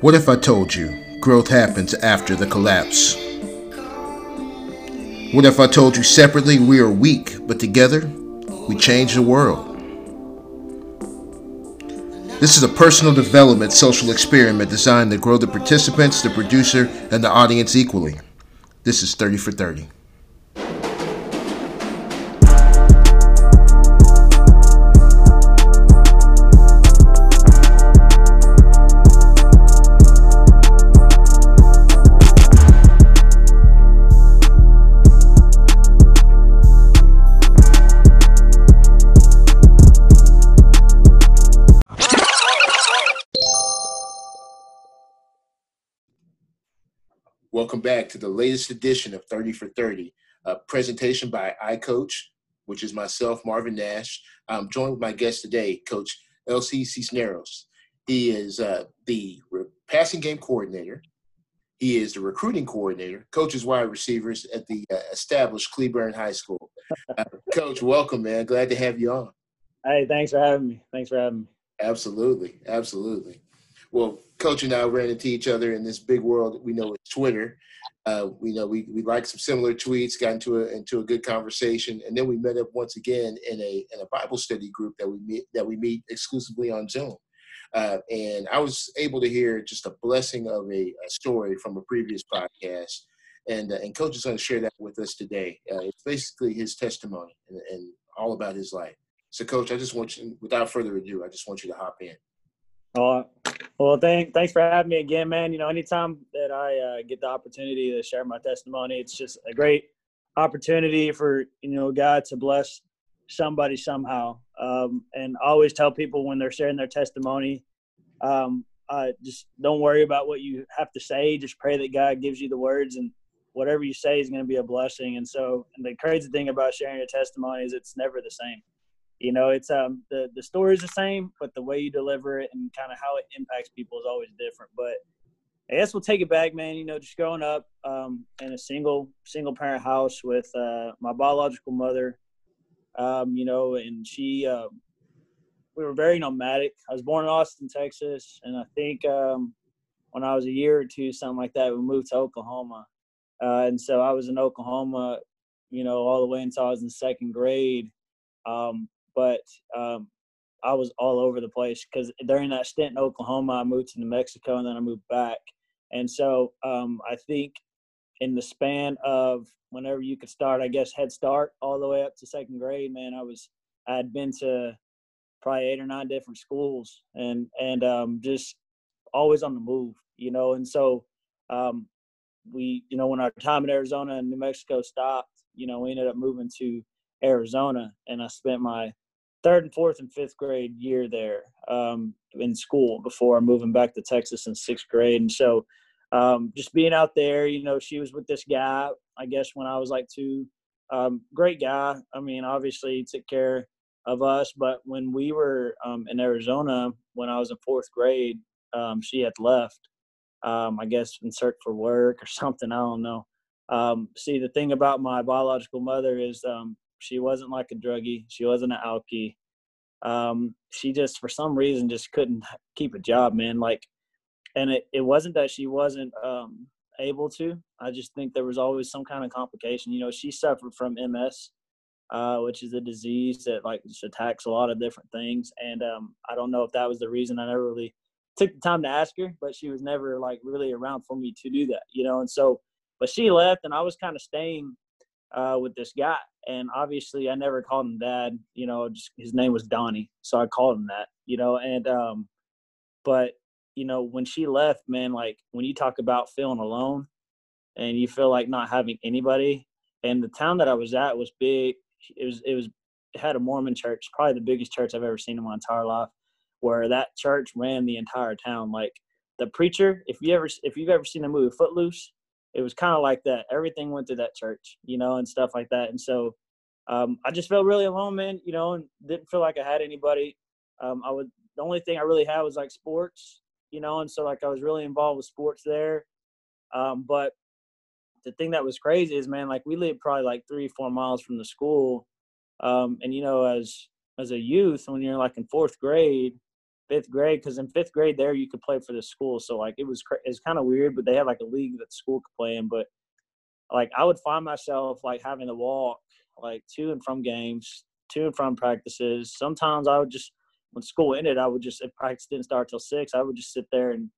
What if I told you growth happens after the collapse? What if I told you separately we are weak, but together we change the world? This is a personal development social experiment designed to grow the participants, the producer, and the audience equally. This is 30 for 30. Welcome back to the latest edition of 30 for 30, a presentation by iCoach, which is myself, Marvin Nash. I'm joined with my guest today, Coach LC Cisneros. He is uh, the re- passing game coordinator. He is the recruiting coordinator, coaches wide receivers at the uh, established Cleburne High School. Uh, Coach, welcome, man. Glad to have you on. Hey, thanks for having me. Thanks for having me. Absolutely, absolutely. Well, Coach and I ran into each other in this big world we know it's Twitter. Uh, we know we, we liked some similar tweets, got into a into a good conversation, and then we met up once again in a in a Bible study group that we meet that we meet exclusively on Zoom. Uh, and I was able to hear just a blessing of a, a story from a previous podcast, and uh, and Coach is going to share that with us today. Uh, it's basically his testimony and, and all about his life. So, Coach, I just want you, without further ado, I just want you to hop in. Oh, well, thank, thanks for having me again, man. You know, anytime that I uh, get the opportunity to share my testimony, it's just a great opportunity for, you know, God to bless somebody somehow. Um, and I always tell people when they're sharing their testimony, um, uh, just don't worry about what you have to say. Just pray that God gives you the words and whatever you say is going to be a blessing. And so, and the crazy thing about sharing your testimony is it's never the same you know it's um the the story is the same but the way you deliver it and kind of how it impacts people is always different but i guess we'll take it back man you know just growing up um in a single single parent house with uh my biological mother um you know and she uh, we were very nomadic. I was born in austin texas and i think um when i was a year or two something like that we moved to oklahoma. Uh, and so i was in oklahoma you know all the way until i was in second grade. Um, but um, I was all over the place because during that stint in Oklahoma, I moved to New Mexico and then I moved back. And so um, I think in the span of whenever you could start, I guess head start all the way up to second grade, man, I was I had been to probably eight or nine different schools and and um, just always on the move, you know. And so um, we, you know, when our time in Arizona and New Mexico stopped, you know, we ended up moving to Arizona, and I spent my third and fourth and fifth grade year there um, in school before moving back to Texas in sixth grade. And so, um, just being out there, you know, she was with this guy. I guess when I was like two, um, great guy. I mean, obviously he took care of us, but when we were um, in Arizona, when I was in fourth grade, um, she had left. Um, I guess in search for work or something. I don't know. see, the thing about my biological mother is she wasn't like a druggie. She wasn't an alkie. Um, she just, for some reason, just couldn't keep a job, man. Like, and it, it wasn't that she wasn't um, able to. I just think there was always some kind of complication. You know, she suffered from MS, uh, which is a disease that like just attacks a lot of different things. And um, I don't know if that was the reason I never really took the time to ask her, but she was never like really around for me to do that, you know. And so, but she left, and I was kind of staying uh, with this guy. And obviously, I never called him dad. You know, just his name was Donnie, so I called him that. You know, and um, but you know, when she left, man, like when you talk about feeling alone, and you feel like not having anybody, and the town that I was at was big. It was it was it had a Mormon church, probably the biggest church I've ever seen in my entire life, where that church ran the entire town. Like the preacher, if you ever if you've ever seen the movie Footloose, it was kind of like that. Everything went through that church, you know, and stuff like that. And so um, I just felt really alone, man, you know, and didn't feel like I had anybody. Um, I would, the only thing I really had was like sports, you know, and so like I was really involved with sports there. Um, but the thing that was crazy is, man, like we lived probably like three, four miles from the school. Um, and, you know, as, as a youth, when you're like in fourth grade, fifth grade because in fifth grade there you could play for the school. So like it was it's kind of weird, but they had like a league that school could play in. But like I would find myself like having to walk like to and from games, to and from practices. Sometimes I would just when school ended, I would just if practice didn't start till six, I would just sit there and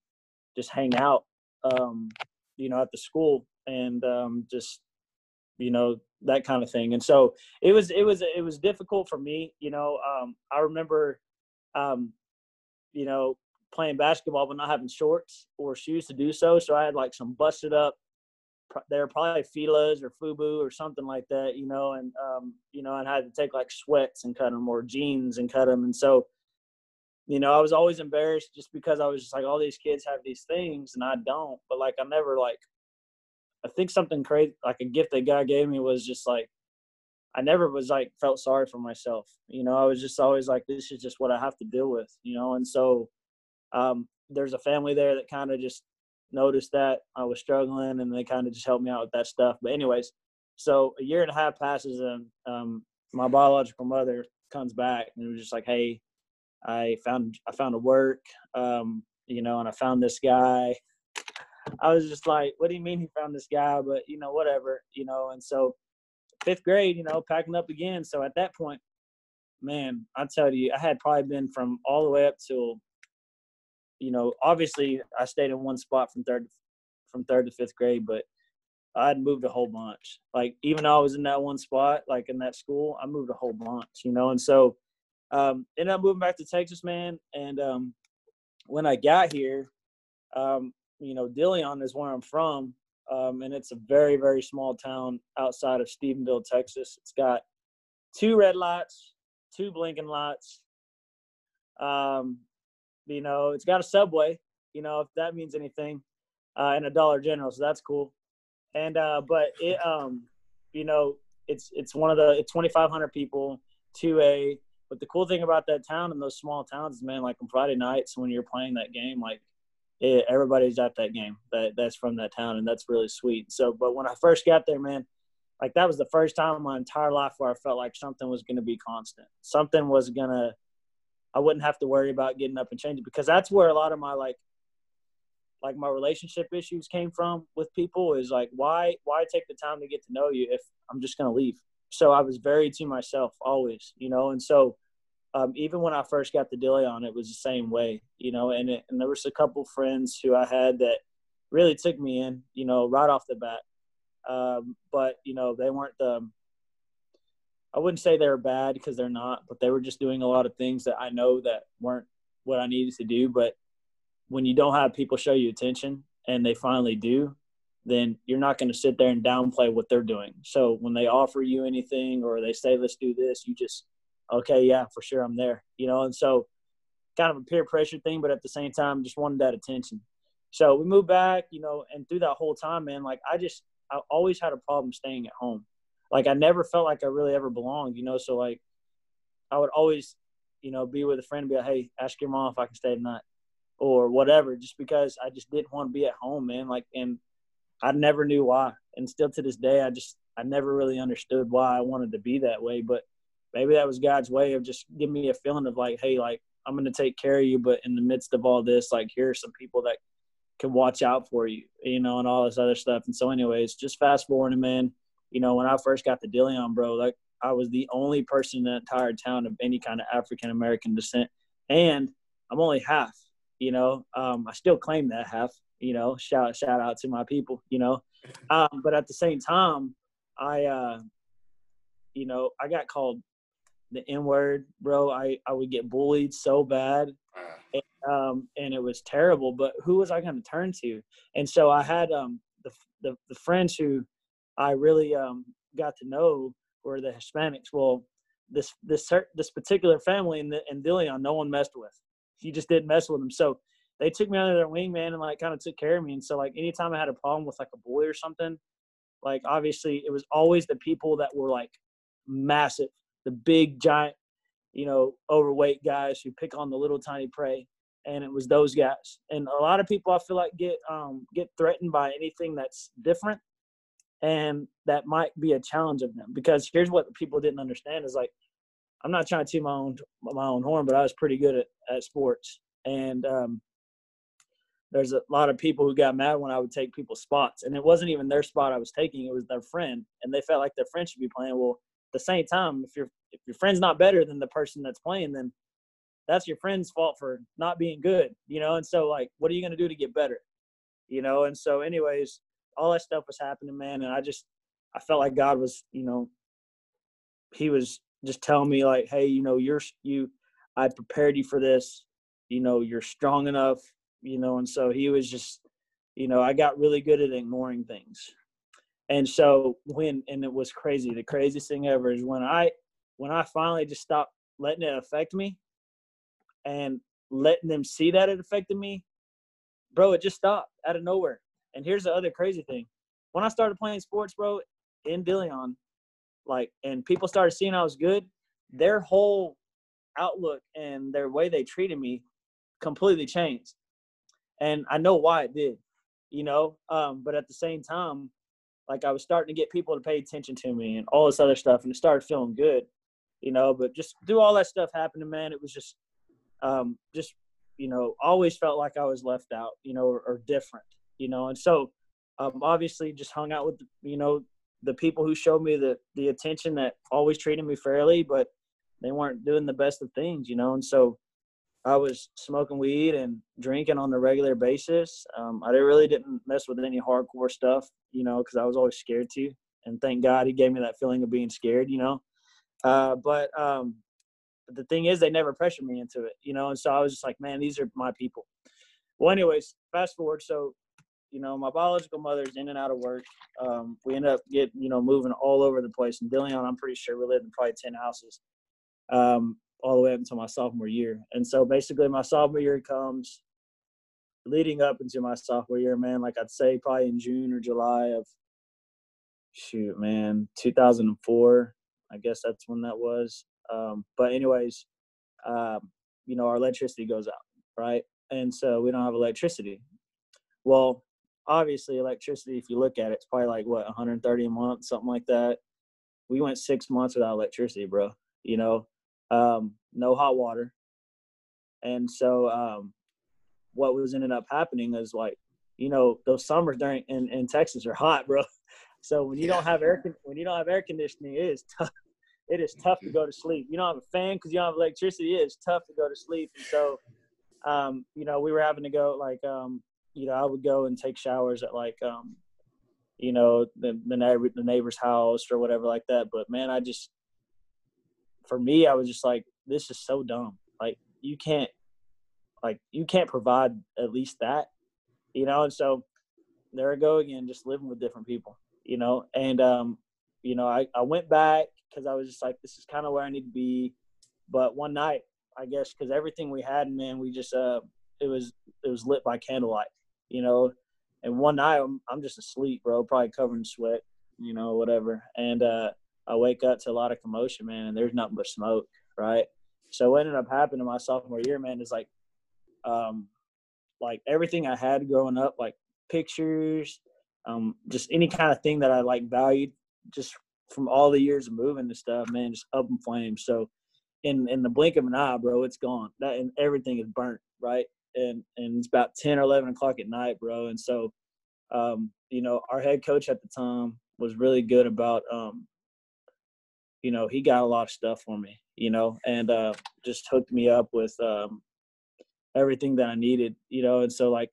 just hang out, um, you know, at the school and um, just you know that kind of thing. And so it was it was it was difficult for me. You know, um, I remember, um, you know, playing basketball but not having shorts or shoes to do so. So I had like some busted up they're probably Fila's or Fubu or something like that, you know, and um, you know, and I had to take like sweats and cut them or jeans and cut them, and so, you know, I was always embarrassed just because I was just like, all these kids have these things and I don't, but like I never like, I think something crazy like a gift that God gave me was just like, I never was like felt sorry for myself, you know, I was just always like, this is just what I have to deal with, you know, and so, um, there's a family there that kind of just noticed that I was struggling, and they kind of just helped me out with that stuff. But anyways, so a year and a half passes, and um, my biological mother comes back and was just like, "Hey, I found I found a work, um, you know, and I found this guy." I was just like, "What do you mean he found this guy?" But you know, whatever, you know. And so, fifth grade, you know, packing up again. So at that point, man, I tell you, I had probably been from all the way up till you know, obviously I stayed in one spot from third from third to fifth grade, but I'd moved a whole bunch. Like even though I was in that one spot, like in that school, I moved a whole bunch, you know. And so um ended up moving back to Texas, man. And um when I got here, um, you know, Dilion is where I'm from. Um, and it's a very, very small town outside of Stephenville, Texas. It's got two red lights, two blinking lights, um, you know, it's got a Subway. You know, if that means anything, uh, and a Dollar General, so that's cool. And uh, but it, um, you know, it's it's one of the it's 2,500 people, two A. But the cool thing about that town and those small towns is, man, like on Friday nights when you're playing that game, like it, everybody's at that game that that's from that town, and that's really sweet. So, but when I first got there, man, like that was the first time in my entire life where I felt like something was going to be constant. Something was gonna I wouldn't have to worry about getting up and changing because that's where a lot of my like like my relationship issues came from with people is like why why take the time to get to know you if I'm just gonna leave. So I was very to myself always, you know, and so um, even when I first got the Dilion, it was the same way, you know, and it, and there was a couple friends who I had that really took me in, you know, right off the bat. Um, but you know, they weren't the I wouldn't say they were bad because they're not, but they were just doing a lot of things that I know that weren't what I needed to do. But when you don't have people show you attention and they finally do, then you're not going to sit there and downplay what they're doing. So when they offer you anything or they say, let's do this, you just, okay, yeah, for sure, I'm there, you know? And so kind of a peer pressure thing, but at the same time, just wanted that attention. So we moved back, you know, and through that whole time, man, like I just, I always had a problem staying at home like I never felt like I really ever belonged, you know. So like I would always, you know, be with a friend and be like, Hey, ask your mom if I can stay tonight or whatever, just because I just didn't want to be at home, man. Like and I never knew why. And still to this day I just I never really understood why I wanted to be that way. But maybe that was God's way of just giving me a feeling of like, hey, like I'm gonna take care of you, but in the midst of all this, like here are some people that can watch out for you, you know, and all this other stuff. And so anyways, just fast forwarding, man you know, when I first got the Dillion, bro, like I was the only person in the entire town of any kind of African American descent, and I'm only half. You know, um, I still claim that half. You know, shout shout out to my people. You know, um, but at the same time, I, uh, you know, I got called the N word, bro. I I would get bullied so bad, and, um, and it was terrible. But who was I going to turn to? And so I had um the the, the friends who I really um, got to know were the Hispanics. Well, this this this particular family in the in Dilion, no one messed with. He just didn't mess with them. So they took me under their wing, man, and like kind of took care of me. And so like anytime I had a problem with like a boy or something, like obviously it was always the people that were like massive, the big giant, you know, overweight guys who pick on the little tiny prey. And it was those guys. And a lot of people I feel like get um get threatened by anything that's different and that might be a challenge of them because here's what people didn't understand is like I'm not trying to toot my own my own horn, but I was pretty good at, at sports. And um, there's a lot of people who got mad when I would take people's spots, and it wasn't even their spot I was taking; it was their friend, and they felt like their friend should be playing. Well, the same time, if your if your friend's not better than the person that's playing, then that's your friend's fault for not being good, you know. And so, like, what are you to do to get better, you know? And so, anyways, all that stuff was happening, man, and I just I felt like God was, you know, He was just telling me like, hey, you know, you're you, I prepared you for this, you know, you're strong enough, you know, and so He was just, you know, I got really good at ignoring things. And so when and it was crazy. The craziest thing ever is when I when I finally just stopped letting it affect me and letting them see that it affected me, bro, it just stopped out of nowhere. And here's the other crazy thing. When I started playing sports, bro, in Dillion, like, and people started seeing I was good, their whole outlook and their way they treated me completely changed. And I know why it did, you know. Um, but at the same time, like I was starting to get people to pay attention to me and all this other stuff, and it started feeling good, you know. But just through all that stuff happening, man, it was just, um, just you know, always felt like I was left out, you know, or, or different, you know. And so, um, obviously, just hung out with you know the people who showed me the the attention that always treated me fairly, but they weren't doing the best of things, you know. And so, I was smoking weed and drinking on a regular basis. Um, I really didn't mess with any hardcore stuff, you know, because I was always scared to. And thank God he gave me that feeling of being scared, you know. Uh, but um, the thing is, they never pressured me into it, you know. And so I was just like, man, these are my people. Well, anyways, fast forward. So, you know, my biological mother's in and out of work. Um, we ended up getting, you know, moving all over the place. In Dillion, I'm pretty sure we lived in probably 10 houses. Um, all the way up until my sophomore year. And so basically my sophomore year comes leading up into my sophomore year, man, like I'd say probably in June or July of shoot, man, 2004. I guess that's when that was. Um, but anyways, um, you know, our electricity goes out, right? And so we don't have electricity. Well, obviously electricity, if you look at it, it's probably like what, 130 a month, something like that. We went six months without electricity, bro. You know, um, no hot water. And so um, what was ended up happening is like, you know, those summers during in, in Texas are hot, bro. So when you don't have air when you don't have air conditioning, it is tough. It is tough to go to sleep. You don't have a fan because you don't have electricity. It is tough to go to sleep. And so, um, you know, we were having to go like, um, you know, I would go and take showers at like, um, you know, the the neighbor the neighbor's house or whatever like that. But man, I just for me, I was just like, this is so dumb. Like you can't, like you can't provide at least that, you know. And so there I go again, just living with different people, you know. And um, you know, I I went back because I was just like, this is kind of where I need to be. But one night, I guess, because everything we had, man, we just uh, it was it was lit by candlelight, you know. And one night, I'm, I'm just asleep, bro, probably covered in sweat, you know, whatever. And uh, I wake up to a lot of commotion, man, and there's nothing but smoke, right? So what ended up happening my sophomore year, man, is like, um, like everything I had growing up, like pictures, um, just any kind of thing that I like valued, just from all the years of moving and stuff, man, just up in flames. So, in in the blink of an eye, bro, it's gone. That and everything is burnt, right? And and it's about ten or eleven o'clock at night, bro. And so, um, you know, our head coach at the time was really good about um, you know, he got a lot of stuff for me, you know, and uh, just hooked me up with um, everything that I needed, you know. And so, like,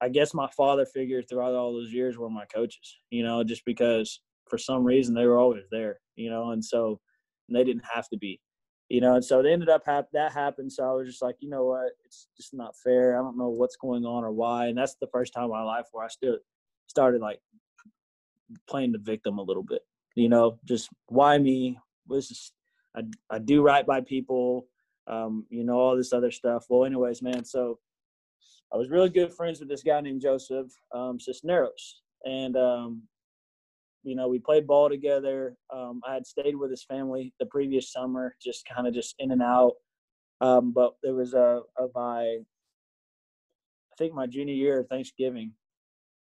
I guess my father figure throughout all those years were my coaches, you know, just because for some reason they were always there, you know, and so and they didn't have to be, you know. And so they ended up hap- that happened. So I was just like, you know what, it's just not fair. I don't know what's going on or why. And that's the first time in my life where I still started like playing the victim a little bit you know, just why me? Was just, I, I do right by people, um, you know, all this other stuff. Well, anyways, man, so I was really good friends with this guy named Joseph um, Cisneros. And, um, you know, we played ball together. Um, I had stayed with his family the previous summer, just kind of just in and out. Um, but there was a, a my, I think my junior year of Thanksgiving,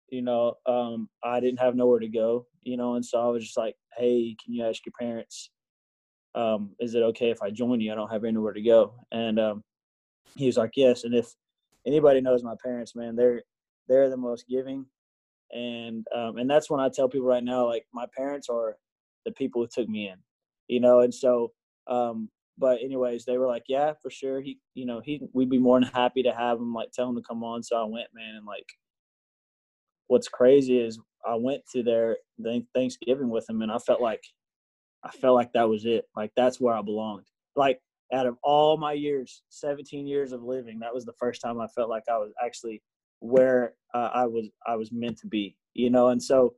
you know, um, I didn't have nowhere to go, you know, and so I was just like, hey, can you ask your parents um, is it okay if I join you? I don't have anywhere to go. And um, he was like, yes. And if anybody knows my parents, man, they're they're the most giving, and um, and that's when I tell people right now, like my parents are the people who took me in, you know. And so, um, but anyways, they were like, yeah, for sure. He, you know, he we'd be more than happy to have him, like tell him to come on. So I went, man, and like, what's crazy is I went to their Thanksgiving with them, and I felt like I felt like that was it. Like that's where I belonged. Like out of all my years, 17 years of living, that was the first time I felt like I was actually where uh, I was I was meant to be, you know. And so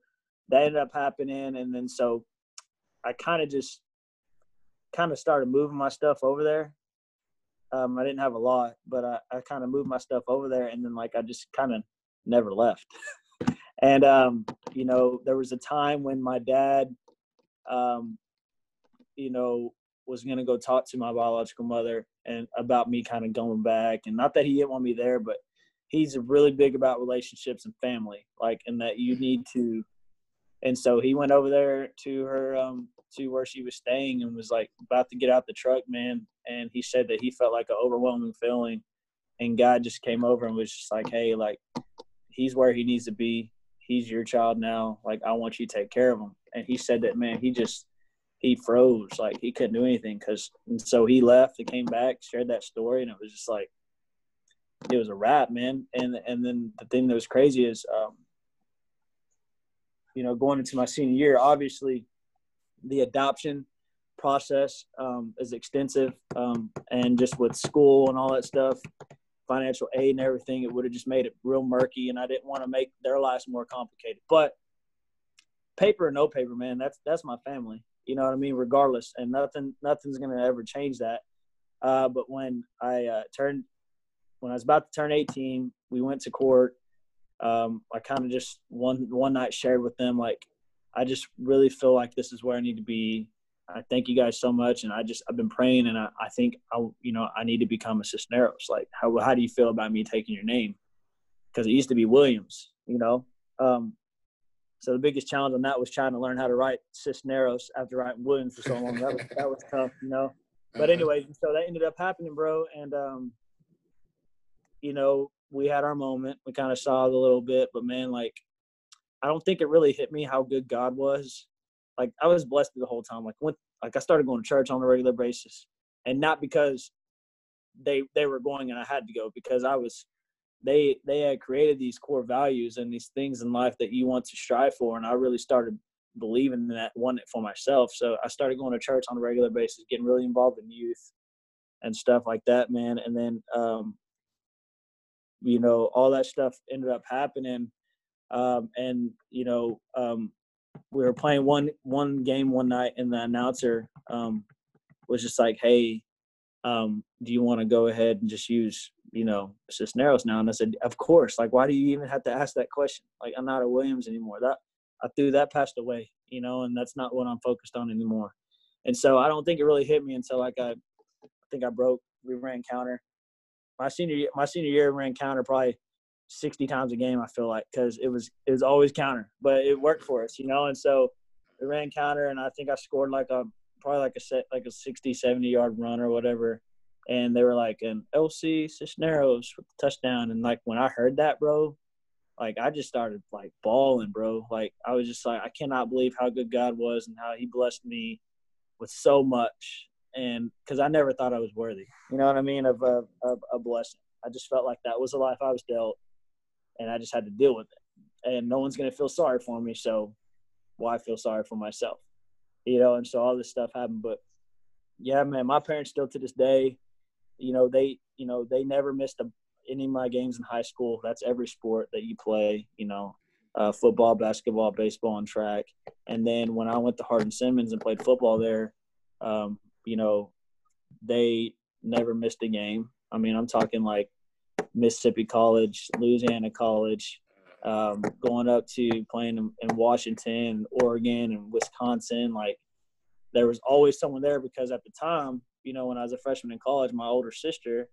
that ended up happening, and then so I kind of just kind of started moving my stuff over there. Um, I didn't have a lot, but I, I kind of moved my stuff over there, and then like I just kind of never left. and um, you know, there was a time when my dad, um, you know, was going to go talk to my biological mother and about me kind of going back and not that he didn't want me there but he's really big about relationships and family like and that you need to and so he went over there to her um to where she was staying and was like about to get out the truck man and he said that he felt like an overwhelming feeling and god just came over and was just like hey like he's where he needs to be he's your child now. Like i want you to take care of him. And he said that man he just he froze. Like he couldn't do anything because and so he left and came back shared that story and it was just like it was a wrap man. And and then the thing that was crazy is um you know going into my senior year obviously the adoption process um, is extensive um, and just with school and all that stuff financial aid and everything it would have just made it real murky and i didn't want to make their lives more complicated but paper or no paper man that's that's my family you know what I mean? Regardless, and nothing nothing's gonna ever change that. Uh, but when I uh, turned, when I was about to turn 18, we went to court. Um, I kind of just one one night shared with them like, I just really feel like this is where I need to be. I thank you guys so much, and I just I've been praying, and I, I think I you know I need to become a Cisneros. Like, how how do you feel about me taking your name? Because it used to be Williams, you know. Um, so the biggest challenge on that was trying to learn how to write Cisneros after writing Williams for so long. That was that was tough, you know. But uh-huh. anyway, so that ended up happening, bro. And um, you know, we had our moment. We kind of saw it a little bit, but man, like, I don't think it really hit me how good God was. Like, I was blessed the whole time. Like, when like I started going to church on a regular basis, and not because they they were going and I had to go, because I was they they had created these core values and these things in life that you want to strive for and i really started believing in that it for myself so i started going to church on a regular basis getting really involved in youth and stuff like that man and then um you know all that stuff ended up happening um and you know um we were playing one one game one night and the announcer um was just like hey um do you want to go ahead and just use you know, Cisneros now. And I said, of course. Like, why do you even have to ask that question? Like, I'm not a Williams anymore. That I threw that passed away, you know, and that's not what I'm focused on anymore. And so I don't think it really hit me until like I, I think I broke. We ran counter. My senior my senior year ran counter probably 60 times a game. I feel like because it was it was always counter, but it worked for us, you know. And so we ran counter, and I think I scored like a probably like a set like a 60, 70 yard run or whatever and they were like an LC Cisneros with the touchdown. And like when I heard that, bro, like I just started like bawling, bro. Like I was just like, I cannot believe how good God was and how He blessed me with so much. And because I never thought I was worthy, you know what I mean, of a, of a blessing. I just felt like that was the life I was dealt, and I just had to deal with it. And no one's gonna feel sorry for me, so why feel sorry for myself? You know. And so all this stuff happened, but yeah, man, my parents still to this day you know they you know they never missed a, any of my games in high school that's every sport that you play you know uh, football basketball baseball and track and then when i went to hardin simmons and played football there um, you know they never missed a game i mean i'm talking like mississippi college louisiana college um, going up to playing in, in washington oregon and wisconsin like there was always someone there because at the time you know, when I was a freshman in college, my older sister,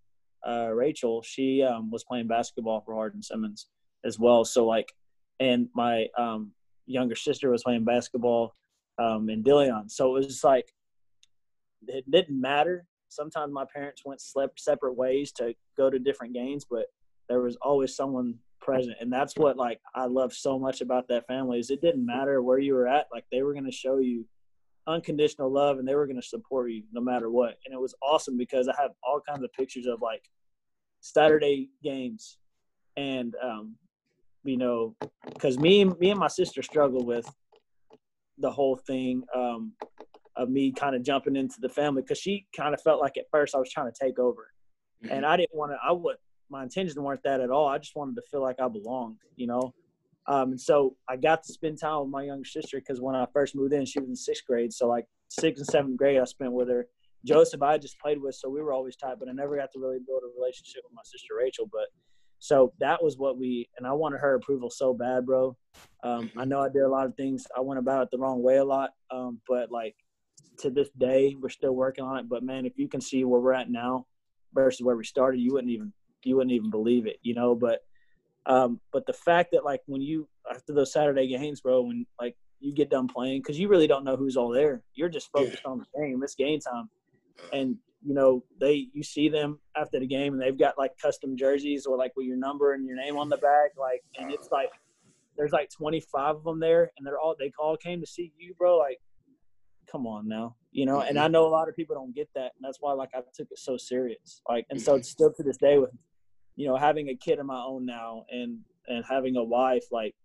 uh, Rachel, she um, was playing basketball for Hardin Simmons as well. So like, and my um, younger sister was playing basketball um, in Dilion. So it was like, it didn't matter. Sometimes my parents went slept separate ways to go to different games, but there was always someone present, and that's what like I love so much about that family is it didn't matter where you were at, like they were going to show you unconditional love and they were going to support you no matter what. And it was awesome because I have all kinds of pictures of like Saturday games and um, you know, because me me and my sister struggled with the whole thing um, of me kind of jumping into the family because she kind of felt like at first I was trying to take over, mm-hmm. and I didn't want to. I would my intentions weren't that at all. I just wanted to feel like I belonged, you know. Um, and so I got to spend time with my younger sister because when I first moved in, she was in sixth grade. So like sixth and seventh grade, I spent with her. Joseph, I just played with, so we were always tight. But I never got to really build a relationship with my sister Rachel. But so that was what we, and I wanted her approval so bad, bro. Um, I know I did a lot of things. I went about it the wrong way a lot. Um, but like to this day, we're still working on it. But man, if you can see where we're at now versus where we started, you wouldn't even you wouldn't even believe it, you know. But um, but the fact that like when you after those Saturday games, bro, when like you get done playing, because you really don't know who's all there. You're just focused yeah. on the game. It's game time, and you know they you see them after the game and they've got like custom jerseys or like with your number and your name on the back like and it's like there's like 25 of them there and they're all they all came to see you bro like come on now you know and i mm-hmm. know a lot of people don't get that and that's why like i took it so serious like and so it's still to this day with you know having a kid of my own now and and having a wife like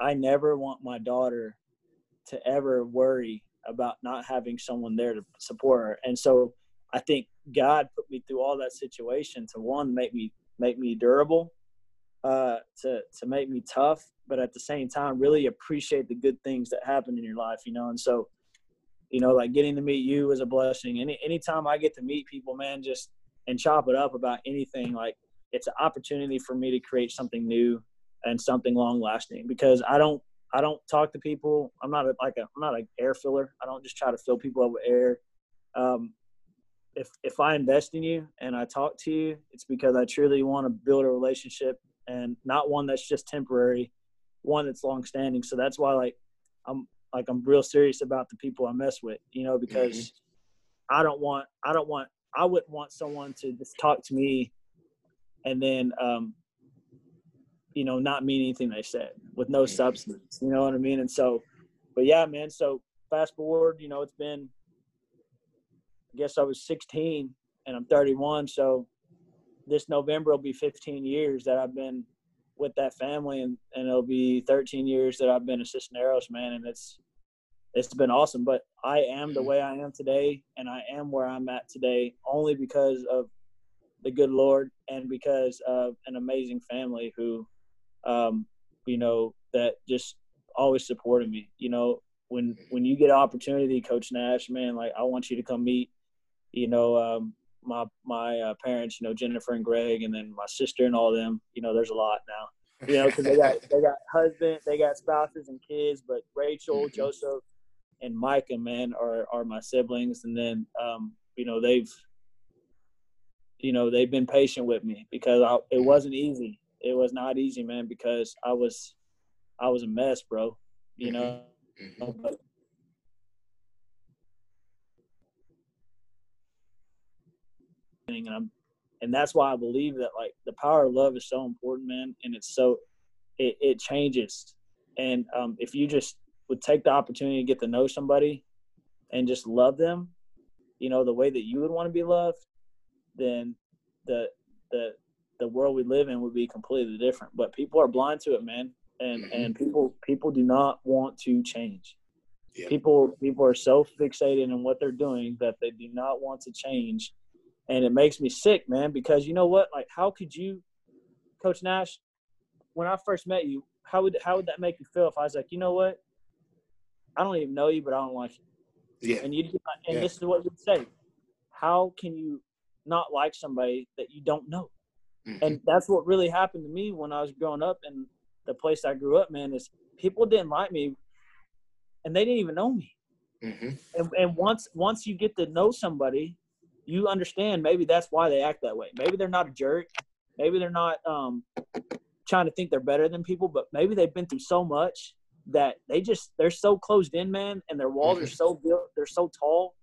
i never want my daughter to ever worry about not having someone there to support her and so I think God put me through all that situation to one make me make me durable, uh, to to make me tough, but at the same time really appreciate the good things that happen in your life, you know. And so, you know, like getting to meet you was a blessing. Any anytime I get to meet people, man, just and chop it up about anything, like it's an opportunity for me to create something new and something long lasting because I don't I don't talk to people. I'm not a, like a I'm not an air filler. I don't just try to fill people up with air. Um, if if I invest in you and I talk to you, it's because I truly want to build a relationship and not one that's just temporary, one that's long standing. So that's why like I'm like I'm real serious about the people I mess with, you know, because mm-hmm. I don't want I don't want I wouldn't want someone to just talk to me and then um you know not mean anything they said with no mm-hmm. substance. You know what I mean? And so but yeah, man, so fast forward, you know, it's been I guess I was 16 and I'm 31. So this November will be 15 years that I've been with that family, and, and it'll be 13 years that I've been a Cisneros man, and it's it's been awesome. But I am the way I am today, and I am where I'm at today only because of the good Lord and because of an amazing family who, um, you know, that just always supported me. You know, when when you get an opportunity, Coach Nash, man, like I want you to come meet you know, um, my my uh, parents, you know, Jennifer and Greg, and then my sister and all them. You know, there's a lot now. You know, because they got they got husband, they got spouses and kids, but Rachel, mm-hmm. Joseph, and Micah, man, are are my siblings, and then um, you know they've you know they've been patient with me because I, it wasn't easy. It was not easy, man, because I was I was a mess, bro. You know, mm-hmm. but and I'm and that's why I believe that like the power of love is so important, man, and it's so it, it changes. And um, if you just would take the opportunity to get to know somebody and just love them, you know, the way that you would want to be loved, then the the the world we live in would be completely different. But people are blind to it, man, and mm-hmm. and people people do not want to change. Yeah. People people are so fixated in what they're doing that they do not want to change and it makes me sick, man. Because you know what? Like, how could you, Coach Nash? When I first met you, how would how would that make you feel if I was like, you know what? I don't even know you, but I don't like you. Yeah. And you and yeah. this is what we say. How can you not like somebody that you don't know? Mm-hmm. And that's what really happened to me when I was growing up in the place I grew up, man, is people didn't like me and they didn't even know me. Mm-hmm. And, and once once you get to know somebody you understand maybe that's why they act that way. Maybe they're not a jerk. Maybe they're not um, trying to think they're better than people, but maybe they've been through so much that they just they're so closed in, man, and their walls are mm-hmm. so built, they're so tall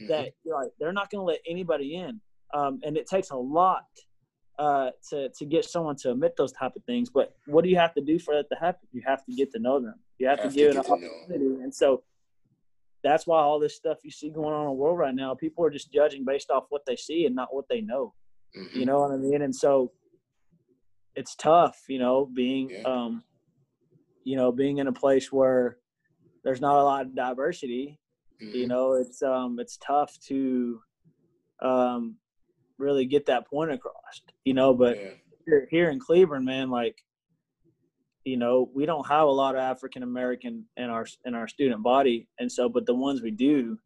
mm-hmm. that like they're not going to let anybody in, um, and it takes a lot uh, to to get someone to admit those type of things. But what do you have to do for that to happen? You have to get to know them. You have, have to give to it an opportunity. And so that's why all this stuff you see going on in the world right now, people are just judging based off what they see and not what they know. Mm-hmm. You know what I mean? And so it's tough, you know, being yeah. um, you know, being in a place where there's not a lot of diversity. Mm-hmm. You know, it's um it's tough to um really get that point across. You know, but yeah. here, here in Cleburne, man, like you know we don't have a lot of african american in our in our student body. And so but the ones we do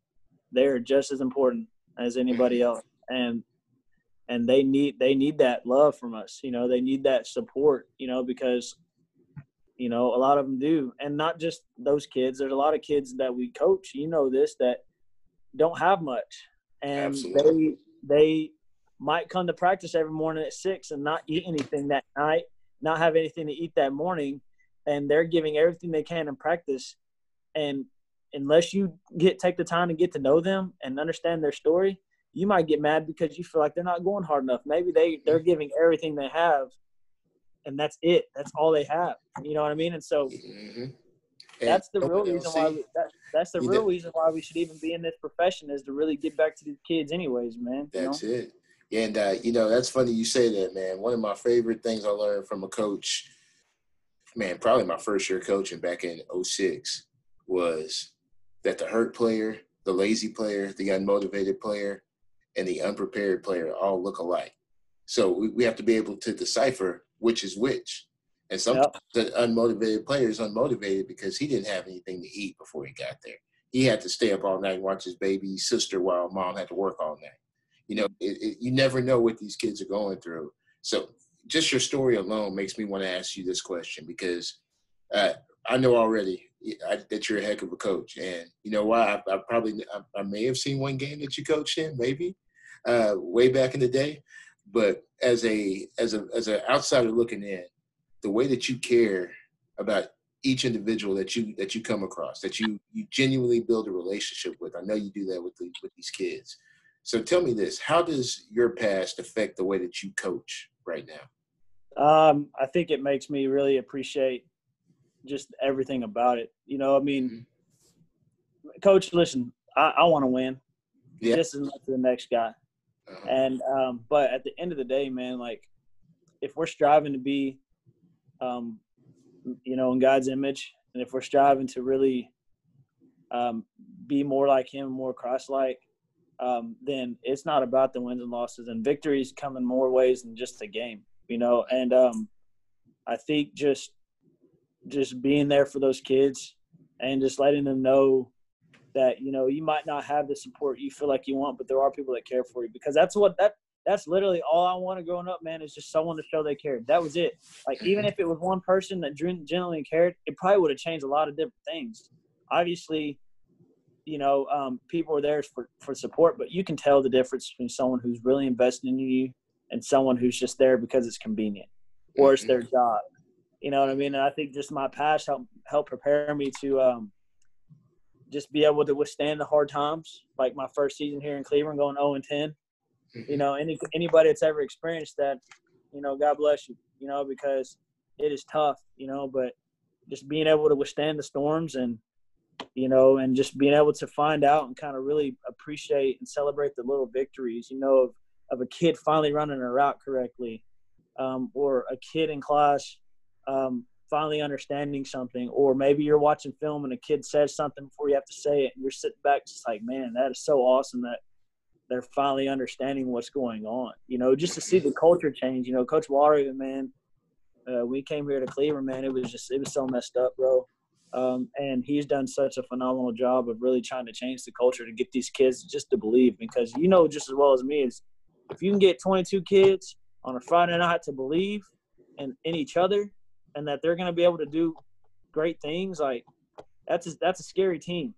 they're just as important as anybody else. And and they need they need that love from us you know they need that support you know because you know a lot of them do. And not just those kids there's a lot of kids that we coach you know this that don't have much. And Absolutely. they they might come to practice every morning at six and not eat anything that night not have anything to eat that morning and they're giving everything they can in practice and unless you get take the time to get to know them and understand their story you might get mad because you feel like they're not going hard enough. Maybe they they're mm-hmm. giving everything they have, and that's it. That's all they have. You know what I mean? And so mm-hmm. that's the real reason why we, that, that's the real reason why we should even be in this profession is to really get back to these kids, anyways, man. That's know? it. And uh, you know that's funny you say that, man. One of my favorite things I learned from a coach, man, probably my first year coaching back in 06, was that the hurt player, the lazy player, the unmotivated player, and the unprepared player all look alike. So we, we have to be able to decipher which is which. And sometimes yep. the unmotivated player is unmotivated because he didn't have anything to eat before he got there. He had to stay up all night and watch his baby sister while mom had to work all night. You know, it, it, you never know what these kids are going through. So just your story alone makes me want to ask you this question because uh, I know already I, that you're a heck of a coach, and you know why? I, I probably I, I, may have seen one game that you coached in, maybe, uh, way back in the day. But as a as a as an outsider looking in, the way that you care about each individual that you that you come across, that you you genuinely build a relationship with. I know you do that with the, with these kids. So tell me this: How does your past affect the way that you coach right now? Um, I think it makes me really appreciate just everything about it. You know, I mean, mm-hmm. coach, listen, I, I want to win yeah. just as much as the next guy. Uh-huh. And um, but at the end of the day, man, like if we're striving to be, um, you know, in God's image, and if we're striving to really um, be more like Him, more Christ-like, um, then it's not about the wins and losses. And victories come in more ways than just the game, you know. And um, I think just just being there for those kids and just letting them know that you know you might not have the support you feel like you want, but there are people that care for you because that's what that that's literally all I wanted growing up, man, is just someone to show they cared. That was it. Like even if it was one person that genuinely cared, it probably would have changed a lot of different things. Obviously, you know, um, people are there for for support, but you can tell the difference between someone who's really invested in you and someone who's just there because it's convenient or it's their mm-hmm. job. You know what I mean? And I think just my past helped help prepare me to um, just be able to withstand the hard times. Like my first season here in Cleburne, going 0 and 10. Mm-hmm. You know, any anybody that's ever experienced that, you know, God bless you. You know, because it is tough. You know, but just being able to withstand the storms and you know, and just being able to find out and kind of really appreciate and celebrate the little victories, you know, of, of a kid finally running a route correctly, um, or a kid in class um, finally understanding something, or maybe you're watching film and a kid says something before you have to say it, and you're sitting back just like, man, that is so awesome that they're finally understanding what's going on. You know, just to see the culture change. You know, Coach Walrigan, man, uh, we came here to Cleburne, man. It was just it was so messed up, bro. Um, and he's done such a phenomenal job of really trying to change the culture to get these kids just to believe. Because you know just as well as me is if you can get 22 kids on a Friday night to believe in, in each other and that they're going to be able to do great things, like that's a, that's a scary team.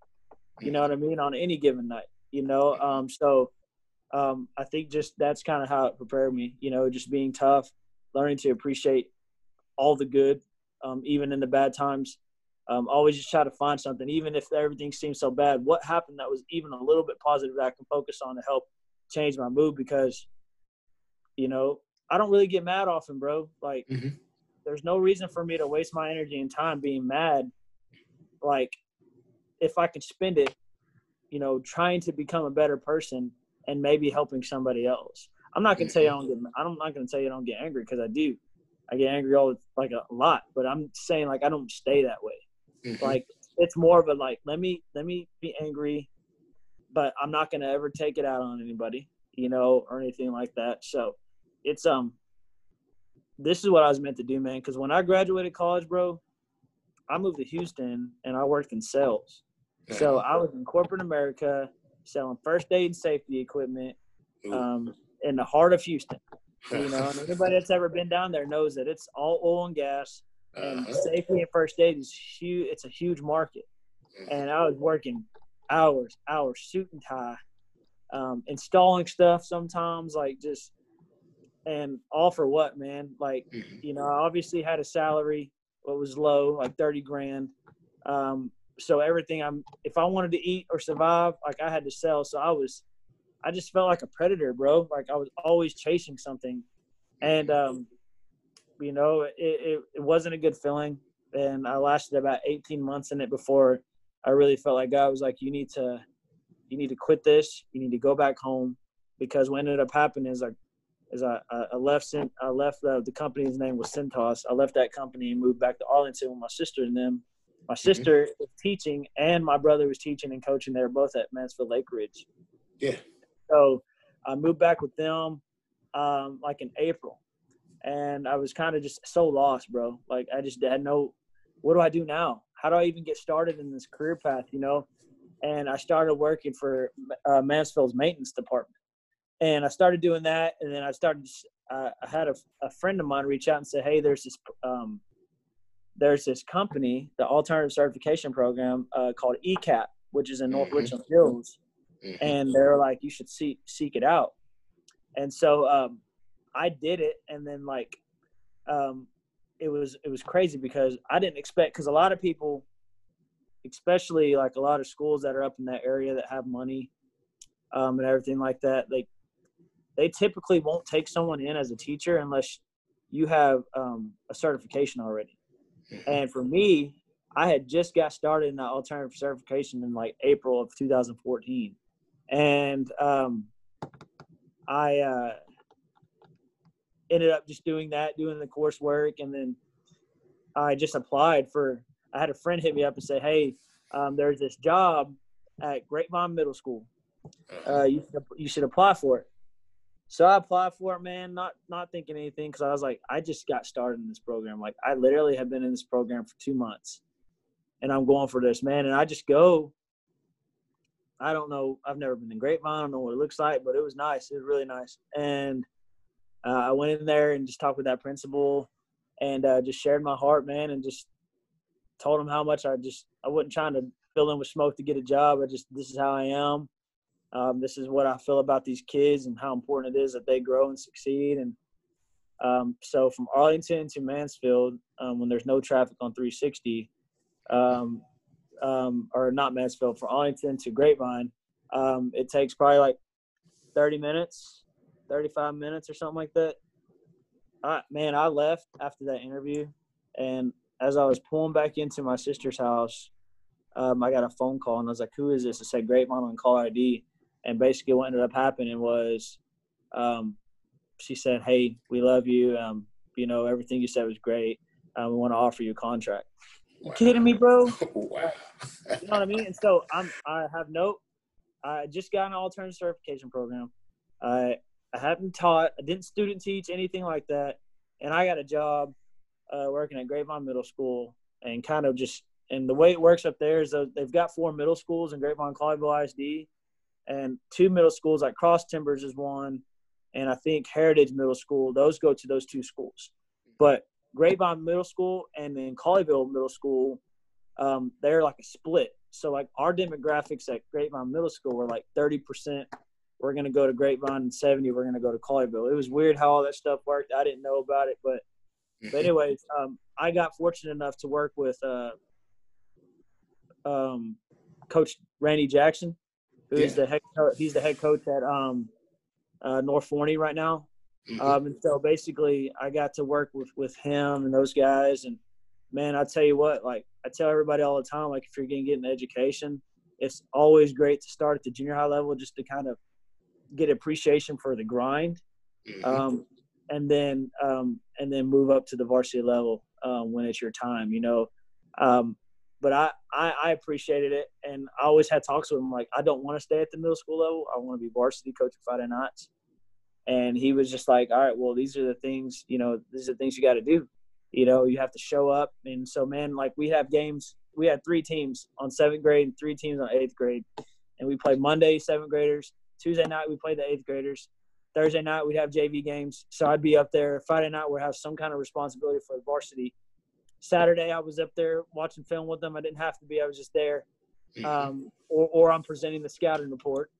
You know what I mean? On any given night, you know. Um, so um, I think just that's kind of how it prepared me. You know, just being tough, learning to appreciate all the good, um, even in the bad times, um, always just try to find something, even if everything seems so bad. What happened that was even a little bit positive that I can focus on to help change my mood? Because, you know, I don't really get mad often, bro. Like, mm-hmm. there's no reason for me to waste my energy and time being mad. Like, if I can spend it, you know, trying to become a better person and maybe helping somebody else. I'm not gonna tell you I don't get. I'm not gonna tell you I don't get angry because I do. I get angry all like a lot, but I'm saying like I don't stay that way. Mm-hmm. Like it's more of a like let me let me be angry, but I'm not gonna ever take it out on anybody, you know, or anything like that. So it's um this is what I was meant to do, man. Because when I graduated college, bro, I moved to Houston and I worked in sales. So I was in corporate America selling first aid and safety equipment um, in the heart of Houston. You know, and anybody that's ever been down there knows that it's all oil and gas, and uh-huh. safety and first aid is huge. It's a huge market, mm-hmm. and I was working hours, hours, suit and tie, um, installing stuff sometimes, like just, and all for what, man? Like, mm-hmm. you know, I obviously had a salary, what was low, like thirty grand. Um, so everything I'm, if I wanted to eat or survive, like I had to sell. So I was I just felt like a predator, bro. Like I was always chasing something, and um, you know, it, it, it wasn't a good feeling. And I lasted about 18 months in it before I really felt like God was like, you need to, you need to quit this. You need to go back home, because what ended up happening is like, is I, I left I left the, the company's name was Cintas. I left that company and moved back to Arlington with my sister and them. My mm-hmm. sister mm-hmm. was teaching, and my brother was teaching and coaching. They were both at Mansfield Lake Ridge. Yeah. So I moved back with them um, like in April, and I was kind of just so lost, bro. Like I just had no, what do I do now? How do I even get started in this career path? You know, and I started working for uh, Mansfield's maintenance department, and I started doing that, and then I started. Uh, I had a, a, friend of mine reach out and say, "Hey, there's this." Um, there's this company, the alternative certification program uh, called ECAP, which is in North mm-hmm. Richland Hills mm-hmm. and they're like, you should seek seek it out. And so um, I did it, and then like um, it was it was crazy because I didn't expect because a lot of people, especially like a lot of schools that are up in that area that have money um, and everything like that, they they typically won't take someone in as a teacher unless you have um, a certification already. And for me, I had just got started in the alternative certification in like April of 2014 and um, I uh, ended up just doing that, doing the coursework, and then I just applied for. I had a friend hit me up and say, "Hey, um, there's this job at Grapevine Middle School. Uh, you should, you should apply for it." So I applied for it, man, not not thinking anything because I was like, I just got started in this program. Like I literally have been in this program for two months, and I'm going for this, man. And I just go I don't know. I've never been in Grapevine. I don't know what it looks like, but it was nice. It was really nice. And I went in there and just talked with that principal and uh, just shared my heart, man, and just told him how much I just I wasn't trying to fill in with smoke to get a job. I just this is how I am. Um, this is what I feel about these kids and how important it is that they grow and succeed. And um, so from Arlington to Mansfield, um, when there's no traffic on 360, um, um, or not Mansfield, from Arlington to Grapevine, um, it takes probably like 30 minutes, 35 minutes or something like that. I, man, I left after that interview, and as I was pulling back into my sister's house, um, I got a phone call, and I was like, "Who is this?" It said Grapevine and call ID, and basically what ended up happening was, um, she said, "Hey, we love you. Um, you know, everything you said was great. Um, we want to offer you a contract." You kidding me, bro? wow. you know what I mean? And so I'm I have no I just got an alternative certification program. I I haven't taught, I didn't student teach anything like that. And I got a job uh, working at Grapevine Middle School and kind of just and the way it works up there is they've got four middle schools in Grapevine Colleyville ISD and two middle schools like Cross Timbers is one and I think Heritage Middle School. Those go to those two schools. But Grapevine Middle School and then Colleyville Middle School, um, they're like a split. So like our demographics at Grapevine Middle School were like 30%. We're gonna go to Grapevine and 70. We're gonna go to Colleyville. It was weird how all that stuff worked. I didn't know about it, but but anyways, um, I got fortunate enough to work with uh, um, Coach Randy Jackson, who is Yeah. the head co- he's the head coach at um, uh, North Forney right now. Mhm. Um, and so basically, I got to work with with him and those guys. And man, I tell you what, like I tell everybody all the time, like if you're gonna get an education, it's always great to start at the junior high level just to kind of get appreciation for the grind, Mhm. um, and then um, and then move up to the varsity level um, when it's your time. You know. Um, but I, I, I appreciated it, and I always had talks with him like I don't want to stay at the middle school level. I want to be varsity coach of Friday nights and he was just like all right well these are the things you know these are the things you got to do you know you have to show up and so man like we have games we had three teams on seventh grade and three teams on eighth grade and we played monday seventh graders tuesday night we played the eighth graders thursday night we'd have jv games so i'd be up there friday night we'd have some kind of responsibility for the varsity saturday i was up there watching film with them i didn't have to be i was just there Mhm. um, or, or I'm presenting the scouting report,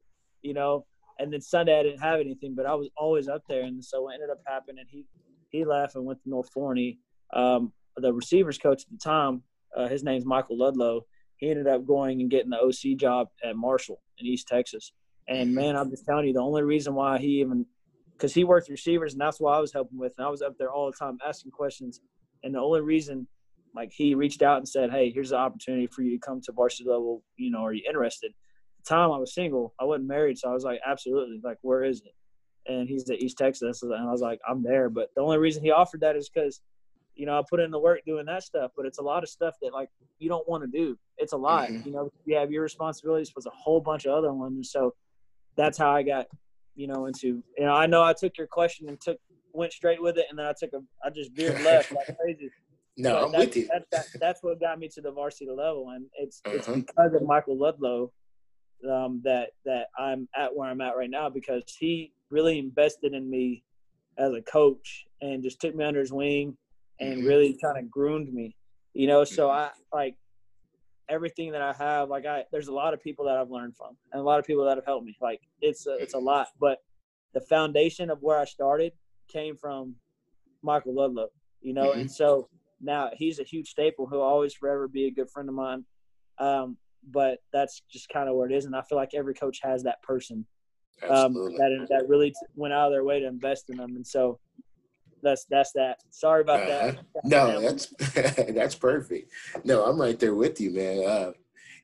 you know. And then Sunday I didn't have anything, but I was always up there. And so what ended up happening, he he left and went to North Forney. Um, the receivers coach at the time, uh, his name's Michael Ludlow. He ended up going and getting the OC job at Marshall in East Texas. And man, I'm just telling you, the only reason why he even because he worked receivers and that's what I was helping with, and I was up there all the time asking questions. And the only reason like he reached out and said, "Hey, here's the opportunity for you to come to varsity level. You know, are you interested?" At the time I was single, I wasn't married, so I was like, "Absolutely!" Like, where is it? And he's at East Texas, and I was like, "I'm there." But the only reason he offered that is because, you know, I put in the work doing that stuff. But it's a lot of stuff that like you don't want to do. It's a lot. Mhm. You know, you have your responsibilities plus a whole bunch of other ones. So that's how I got, you know, into. You know, I know I took your question and took went straight with it, and then I took a, I just veered left like crazy. no, But I'm that's, with you. That, that, that's what got me to the varsity level, and it's it's Uh-huh. because of Michael Ludlow um, that that I'm at where I'm at right now because he really invested in me as a coach and just took me under his wing and Mhm. really kind of groomed me. You know, so Mhm. I like everything that I have. Like I, there's a lot of people that I've learned from, and a lot of people that have helped me. Like it's a, it's a lot, but the foundation of where I started came from Michael Ludlow. You know, Mhm. and so now he's a huge staple who'll always forever be a good friend of mine. Um, but that's just kind of where it is, and I feel like every coach has that person um, that that really t- went out of their way to invest in them, and so that's that's that. Sorry about Uh-huh. that. No, that's that's perfect. No, I'm right there with you, man. Uh,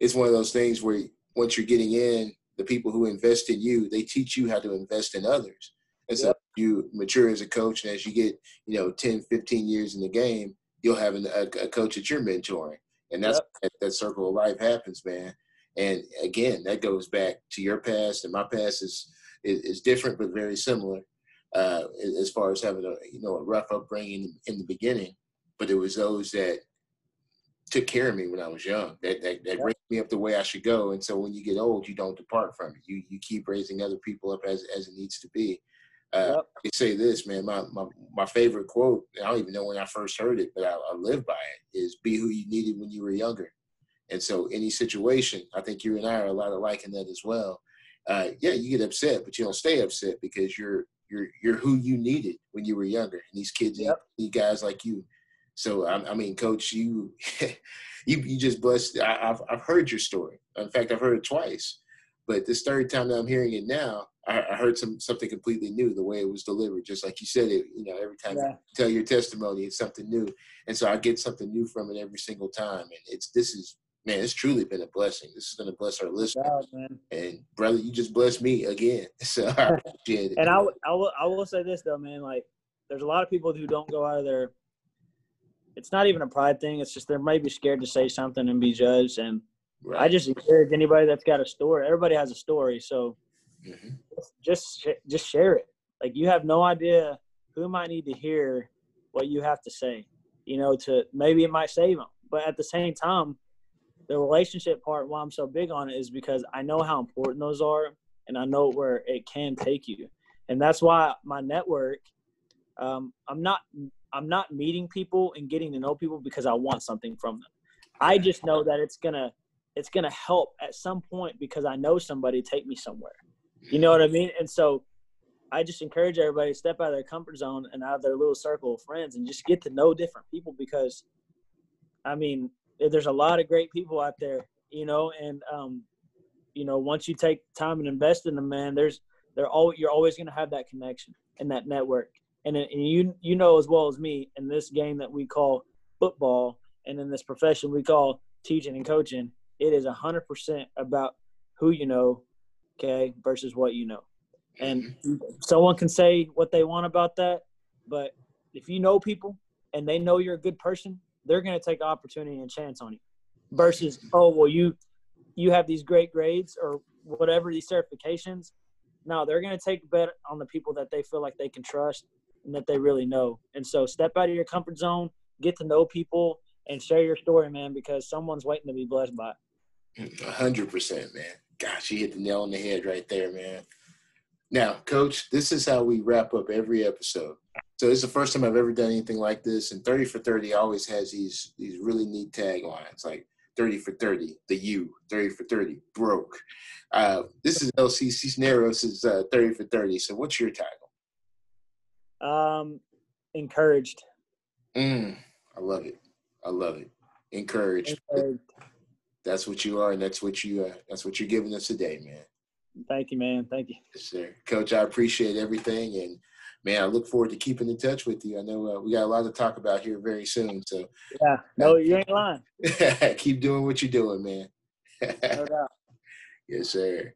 it's one of those things where once you're getting in, the people who invest in you, they teach you how to invest in others. And so Yep. you mature as a coach, and as you get, you know, 10, 15 years in the game, you'll have an, a, a coach that you're mentoring, and that's Yep. that, that circle of life happens, man. And again, that goes back to your past, and my past is is, is different but very similar uh, as far as having a you know a rough upbringing in the beginning, but it was those that took care of me when I was young that that, that Yeah. raised me up the way I should go. And so when you get old, you don't depart from it. You you keep raising other people up as as it needs to be. Uh, Yep. I say this, man. My, my my favorite quote. I don't even know when I first heard it, but I, I live by it. Is be who you needed when you were younger. And so any situation, I think you and I are a lot alike in that as well. Uh, yeah, you get upset, but you don't stay upset because you're you're you're who you needed when you were younger, and these kids need, Yep. need guys like you. So I, I mean, Coach, you you you just blessed. I, I've I've heard your story. In fact, I've heard it twice, but this third time that I'm hearing it now, I, I heard some something completely new. The way it was delivered, just like you said it. You know, every time Yeah. you tell your testimony, it's something new, and so I get something new from it every single time. And it's this is man, it's truly been a blessing. This is going to bless our listeners. Wow. And brother, you just blessed me again. So I appreciate it. And I, w- I will I will say this though, man. Like, there's a lot of people who don't go out of their. It's not even a pride thing. It's just they're maybe scared to say something and be judged. And I just encourage anybody that's got a story. Everybody has a story, so Mhm. just just share it. Like you have no idea who might need to hear what you have to say. You know, to maybe it might save them, but at the same time, the relationship part. Why I'm so big on it is because I know how important those are, and I know where it can take you, and that's why my network. Um, I'm not I'm not meeting people and getting to know people because I want something from them. I just know that it's gonna it's gonna help at some point because I know somebody take me somewhere. You know what I mean? And so I just encourage everybody to step out of their comfort zone and out of their little circle of friends and just get to know different people because I mean, there's a lot of great people out there, you know, and um, you know, once you take time and invest in them, man, there's they're all you're always going to have that connection and that network. And, and you you know as well as me in this game that we call football and in this profession we call teaching and coaching, it is a hundred percent about who you know, okay, versus what you know. And someone can say what they want about that, but if you know people and they know you're a good person, they're going to take opportunity and chance on you. Versus, oh well, you you have these great grades or whatever these certifications. No, they're going to take a bet on the people that they feel like they can trust and that they really know. And so, step out of your comfort zone, get to know people, and share your story, man, because someone's waiting to be blessed by it. Hundred percent, man. Gosh, you hit the nail on the head right there, man. Now, coach, this is how we wrap up every episode. So it's the first time I've ever done anything like this. And 30 for 30 always has these these really neat taglines like 30 for 30, the U, 30 for 30, broke. Uh, this is LC Cisneros' is uh, 30 for 30. So what's your title? Um, encouraged. Mm, I love it. I love it. Encouraged. encouraged. That's what you are, and that's what you uh, that's what you're giving us today, man. Thank you, man. Thank you. Yes, sir. Coach, I appreciate everything. And, man, I look forward to keeping in touch with you. I know uh, we got a lot to talk about here very soon. So, yeah, no, you ain't lying. keep doing what you're doing, man. no doubt. Yes, sir.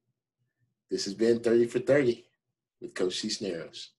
This has been 30 for 30 with Coach Cisneros.